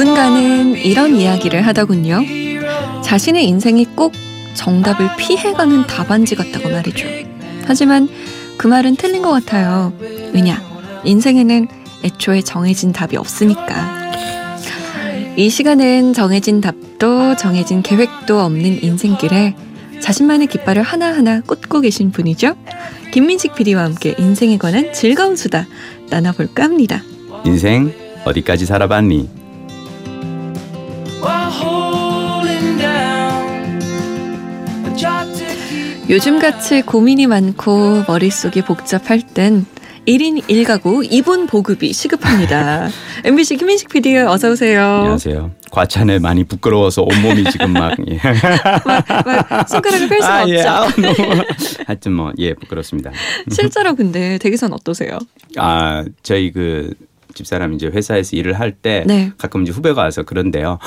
누군가는 이런 이야기를 하더군요. 자신의 인생이 꼭 정답을 피해가는 답안지 같다고 말이죠. 하지만 그 말은 틀린 것 같아요. 왜냐? 인생에는 애초에 정해진 답이 없으니까. 이 시간은 정해진 답도 정해진 계획도 없는 인생길에 자신만의 깃발을 하나하나 꽂고 계신 분이죠. 김민식 PD와 함께 인생에 관한 즐거운 수다 나눠볼까 합니다. 인생 어디까지 살아봤니? 요즘같이 고민이 많고 머릿속이 복잡할 땐 1인 1가구 2분 보급이 시급합니다. MBC 김민식 PD 어서 오세요. 안녕하세요. 과찬에 많이 부끄러워서 온몸이 지금 막, 예. 막, 막 손가락을 펼 수가 아, 없죠. 예. 아, 너무 하여튼 뭐 예, 부끄럽습니다. 실제로 근데 댁에선 어떠세요? 아, 저희 그 집사람 이제 회사에서 일을 할때 네. 가끔 이제 후배가 와서 그런데요.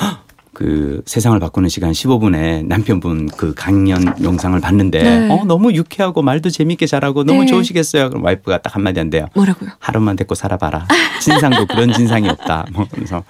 그 세상을 바꾸는 시간 15분에 남편분 그 강연 영상을 봤는데 네. 어 너무 유쾌하고 말도 재밌게 잘하고 너무 네. 좋으시겠어요. 그럼 와이프가 딱 한마디 한대요. 뭐라고요? 하루만 데리고 살아봐라. 진상도 그런 진상이 없다. 뭐 그래서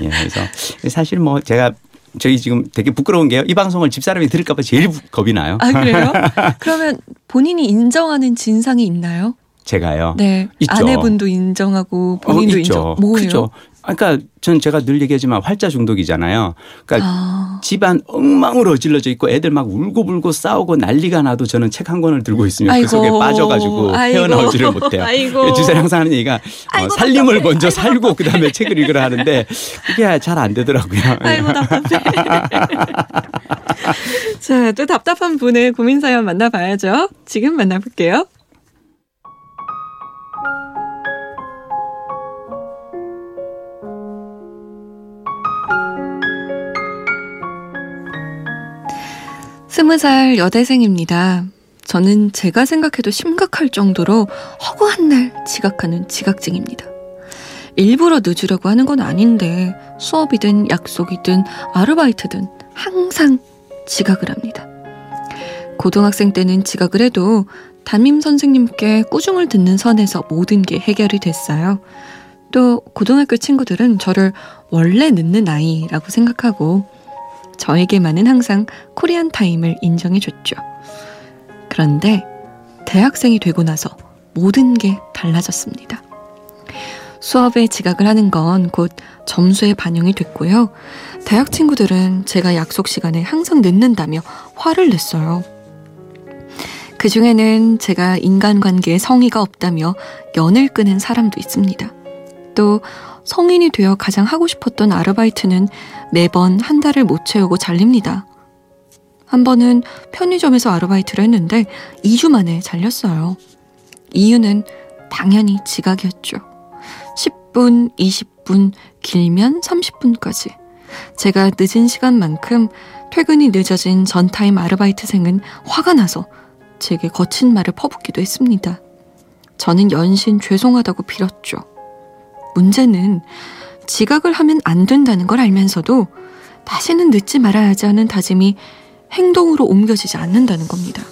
예 그래서 사실 뭐 제가 저희 지금 되게 부끄러운 게요. 이 방송을 집사람이 들을까봐 제일 부- 겁이 나요. 아 그래요? 그러면 본인이 인정하는 진상이 있나요? 제가요. 네. 있죠. 아내분도 인정하고 본인도 어, 인정. 뭐예요? 그죠. 아, 그러니까 전 제가 늘 얘기하지만 활자 중독이잖아요. 그러니까 아, 집안 엉망으로 어질러져 있고 애들 막 울고불고 싸우고 난리가 나도 저는 책 한 권을 들고 있으면 아이고. 그 속에 빠져가지고. 헤어나오지를 못해요. 아이고. 주사님 항상 하는 얘기가 어, 살림을 답답해. 먼저 살고 그다음에 책을 읽으라 하는데 그게 잘 안 되더라고요. 아이고 답답해. 자, 또 답답한 분의 고민 사연 만나봐야죠. 지금 만나볼게요. 스무 살 여대생입니다. 저는 제가 생각해도 심각할 정도로 허구한 날 지각하는 지각증입니다. 일부러 늦으려고 하는 건 아닌데 수업이든 약속이든 아르바이트든 항상 지각을 합니다. 고등학생 때는 지각을 해도 담임 선생님께 꾸중을 듣는 선에서 모든 게 해결이 됐어요. 또 고등학교 친구들은 저를 원래 늦는 아이라고 생각하고 저에게만은 항상 코리안 타임을 인정해줬죠. 그런데 대학생이 되고 나서 모든 게 달라졌습니다. 수업에 지각을 하는 건 곧 점수에 반영이 됐고요. 대학 친구들은 제가 약속 시간에 항상 늦는다며 화를 냈어요. 그 중에는 제가 인간관계에 성의가 없다며 연을 끄는 사람도 있습니다. 또 성인이 되어 가장 하고 싶었던 아르바이트는 매번 한 달을 못 채우고 잘립니다. 한 번은 편의점에서 아르바이트를 했는데 2주 만에 잘렸어요. 이유는 당연히 지각이었죠. 10분, 20분, 길면 30분까지. 제가 늦은 시간만큼 퇴근이 늦어진 전타임 아르바이트생은 화가 나서 제게 거친 말을 퍼붓기도 했습니다. 저는 연신 죄송하다고 빌었죠. 문제는 지각을 하면 안 된다는 걸 알면서도 다시는 늦지 말아야지 하는 다짐이 행동으로 옮겨지지 않는다는 겁니다.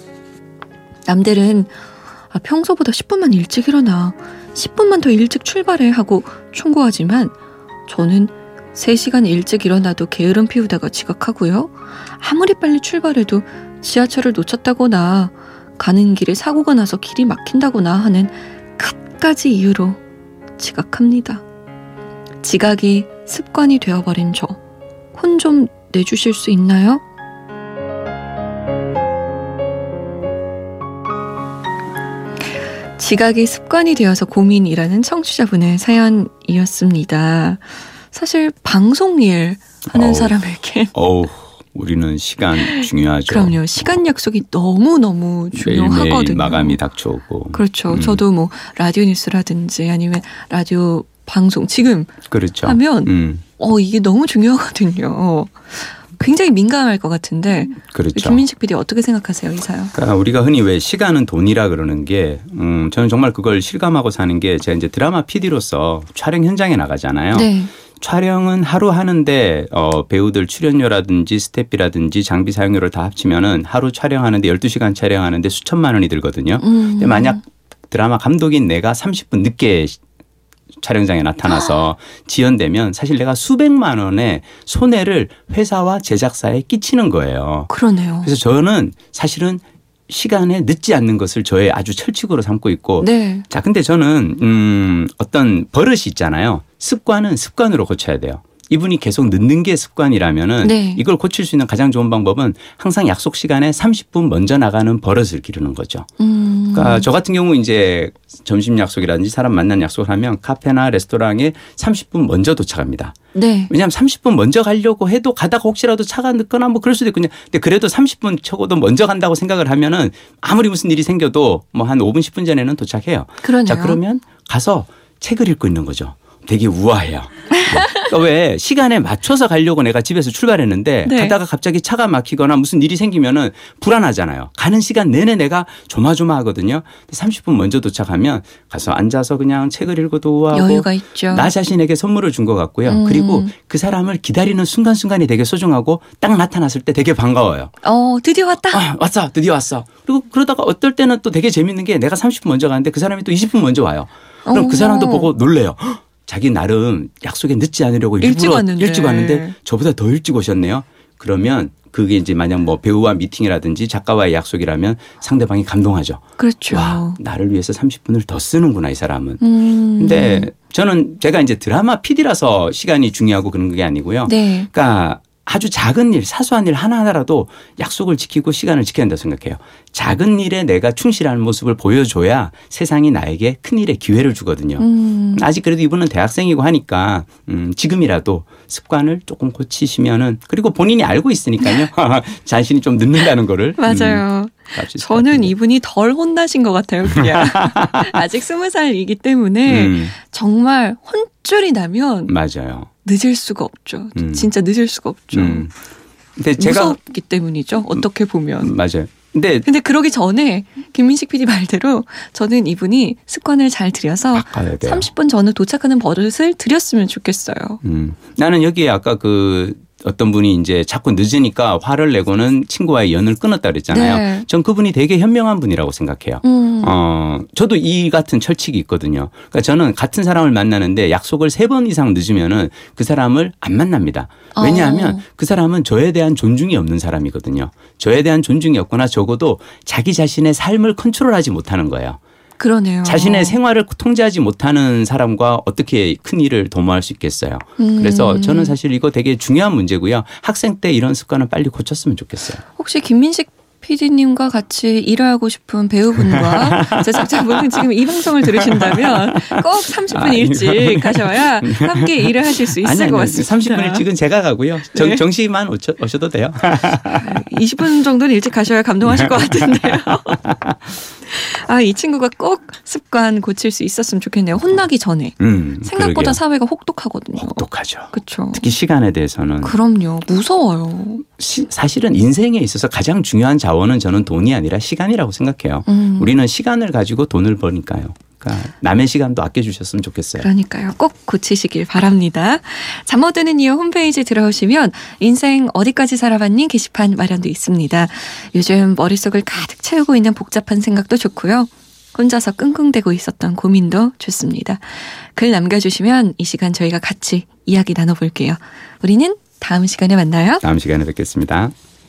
남들은 아, 평소보다 10분만 일찍 일어나 10분만 더 일찍 출발해 하고 충고하지만 저는 3시간 일찍 일어나도 게으름 피우다가 지각하고요. 아무리 빨리 출발해도 지하철을 놓쳤다거나 가는 길에 사고가 나서 길이 막힌다거나 하는 갖가지 이유로 지각합니다. 지각이 습관이 되어버린 저. 혼 좀 내주실 수 있나요? 지각이 습관이 되어서 고민이라는 청취자분의 사연이었습니다. 사실 방송 일 하는 어우. 사람에게 어우, 우리는 시간 중요하죠. 그럼요 시간 약속이 너무 너무 중요하거든요. 마감이 닥쳐오고. 그렇죠. 음. 저도 뭐 라디오 뉴스라든지 아니면 라디오 방송 지금 그렇죠. 하면 음, 어 이게 너무 중요하거든요. 굉장히 민감할 것 같은데 그렇죠. 김민식 PD 어떻게 생각하세요 이 사연? 그러니까 우리가 흔히 왜 시간은 돈이라 그러는 게, 음, 저는 정말 그걸 실감하고 사는 게 제가 이제 드라마 PD로서 촬영 현장에 나가잖아요. 네. 촬영은 하루 하는데 어, 배우들 출연료라든지 스태프라든지 장비 사용료를 다 합치면은 하루 촬영하는데 12시간 촬영하는데 수천만 원이 들거든요. 음. 근데 만약 드라마 감독인 내가 30분 늦게 시- 촬영장에 나타나서 지연되면 사실 내가 수백만 원의 손해를 회사와 제작사에 끼치는 거예요. 그러네요. 그래서 저는 사실은 시간에 늦지 않는 것을 저의 아주 철칙으로 삼고 있고 네. 자 근데 저는 음 어떤 버릇이 있잖아요. 습관은 습관으로 고쳐야 돼요. 이분이 계속 늦는 게 습관이라면은 네. 이걸 고칠 수 있는 가장 좋은 방법은 항상 약속 시간에 30분 먼저 나가는 버릇을 기르는 거죠. 음. 그러니까 저 같은 경우 이제 점심 약속이라든지 사람 만난 약속을 하면 카페나 레스토랑에 30분 먼저 도착합니다. 네. 왜냐하면 30분 먼저 가려고 해도 가다가 혹시라도 차가 늦거나 뭐 그럴 수도 있거든요. 근데 그래도 30분 적어도 먼저 간다고 생각을 하면은 아무리 무슨 일이 생겨도 뭐 한 5분 10분 전에는 도착해요. 그러네요. 자 그러면 가서 책을 읽고 있는 거죠. 되게 우아해요. 그러니까 왜 시간에 맞춰서 가려고 내가 집에서 출발했는데 네. 가다가 갑자기 차가 막히거나 무슨 일이 생기면은 불안하잖아요. 가는 시간 내내 내가 조마조마하거든요. 30분 먼저 도착하면 가서 앉아서 그냥 책을 읽어도 있죠. 나 자신에게 선물을 준 것 같고요. 음. 그리고 그 사람을 기다리는 순간순간이 되게 소중하고 딱 나타났을 때 되게 반가워요. 어, 드디어 왔다. 아, 왔어. 드디어 왔어. 그리고 그러다가 어떨 때는 또 되게 재밌는 게 내가 30분 먼저 가는데 그 사람이 또 20분 먼저 와요. 그럼 오. 그 사람도 보고 놀래요. 헉, 자기 나름 약속에 늦지 않으려고 일찍 왔는데. 일찍 왔는데 저보다 더 일찍 오셨네요. 그러면 그게 이제 만약 뭐 배우와 미팅이라든지 작가와의 약속이라면 상대방이 감동하죠. 그렇죠. 와, 나를 위해서 30분을 더 쓰는구나, 이 사람은. 음. 근데 저는 제가 이제 드라마 PD라서 시간이 중요하고 그런 게 아니고요. 네. 그러니까 아주 작은 일, 사소한 일 하나하나라도 약속을 지키고 시간을 지켜야 한다고 생각해요. 작은 일에 내가 충실한 모습을 보여줘야 세상이 나에게 큰 일에 기회를 주거든요. 음. 아직 그래도 이분은 대학생이고 하니까 음, 지금이라도 습관을 조금 고치시면은 그리고 본인이 알고 있으니까요. 자신이 좀 늦는다는 거를. 맞아요. 음, 있을 것 저는. 이분이 덜 혼나신 것 같아요, 그냥. 아직 스무 살이기 때문에 음, 정말 혼쭐이 나면 맞아요. 늦을 수가 없죠. 음. 진짜 늦을 수가 없죠. 음. 근데 제가 무섭기 때문이죠. 어떻게 보면. 음, 맞아요. 근데 근데 그러기 전에 김민식 PD 말대로 저는 이분이 습관을 잘 들여서 바꿔야 돼요. 30분 전에 도착하는 버릇을 들였으면 좋겠어요. 음. 나는 여기에 아까 그 어떤 분이 이제 자꾸 늦으니까 화를 내고는 친구와의 연을 끊었다 그랬잖아요. 네. 전 그분이 되게 현명한 분이라고 생각해요. 음. 어, 저도 이 같은 철칙이 있거든요. 그러니까 저는 같은 사람을 만나는데 약속을 세 번 이상 늦으면은 그 사람을 안 만납니다. 왜냐하면 어. 그 사람은 저에 대한 존중이 없는 사람이거든요. 저에 대한 존중이 없거나 적어도 자기 자신의 삶을 컨트롤하지 못하는 거예요. 그러네요. 자신의 생활을 통제하지 못하는 사람과 어떻게 큰 일을 도모할 수 있겠어요. 음. 그래서 저는 사실 이거 되게 중요한 문제고요. 학생 때 이런 습관을 빨리 고쳤으면 좋겠어요. 혹시 김민식 PD님과 같이 일하고 싶은 배우분과 제작자분은 지금 이 방송을 들으신다면 꼭 30분 아, 일찍 가셔야 함께 일을 하실 수 있을 아니, 것 아니, 같습니다. 30분 일찍은 제가 가고요. 정, 네. 정시만 오셔, 오셔도 돼요. 20분 정도는 일찍 가셔야 감동하실 것 같은데요. 아, 이 친구가 꼭 습관 고칠 수 있었으면 좋겠네요. 혼나기 전에. 음, 생각보다 그러게요. 사회가 혹독하거든요. 혹독하죠. 그렇죠. 특히 시간에 대해서는 그럼요. 무서워요. 시- 사실은 인생에 있어서 가장 중요한 자원은 저는 돈이 아니라 시간이라고 생각해요. 음. 우리는 시간을 가지고 돈을 버니까요. 그러니까 남의 시간도 아껴주셨으면 좋겠어요. 그러니까요. 꼭 고치시길 바랍니다. 잠 못 드는 이유 홈페이지 들어오시면 인생 어디까지 살아봤니 게시판 마련돼 있습니다. 요즘 머릿속을 가득 채우고 있는 복잡한 생각도 좋고요. 혼자서 끙끙대고 있었던 고민도 좋습니다. 글 남겨주시면 이 시간 저희가 같이 이야기 나눠볼게요. 우리는 다음 시간에 만나요. 다음 시간에 뵙겠습니다.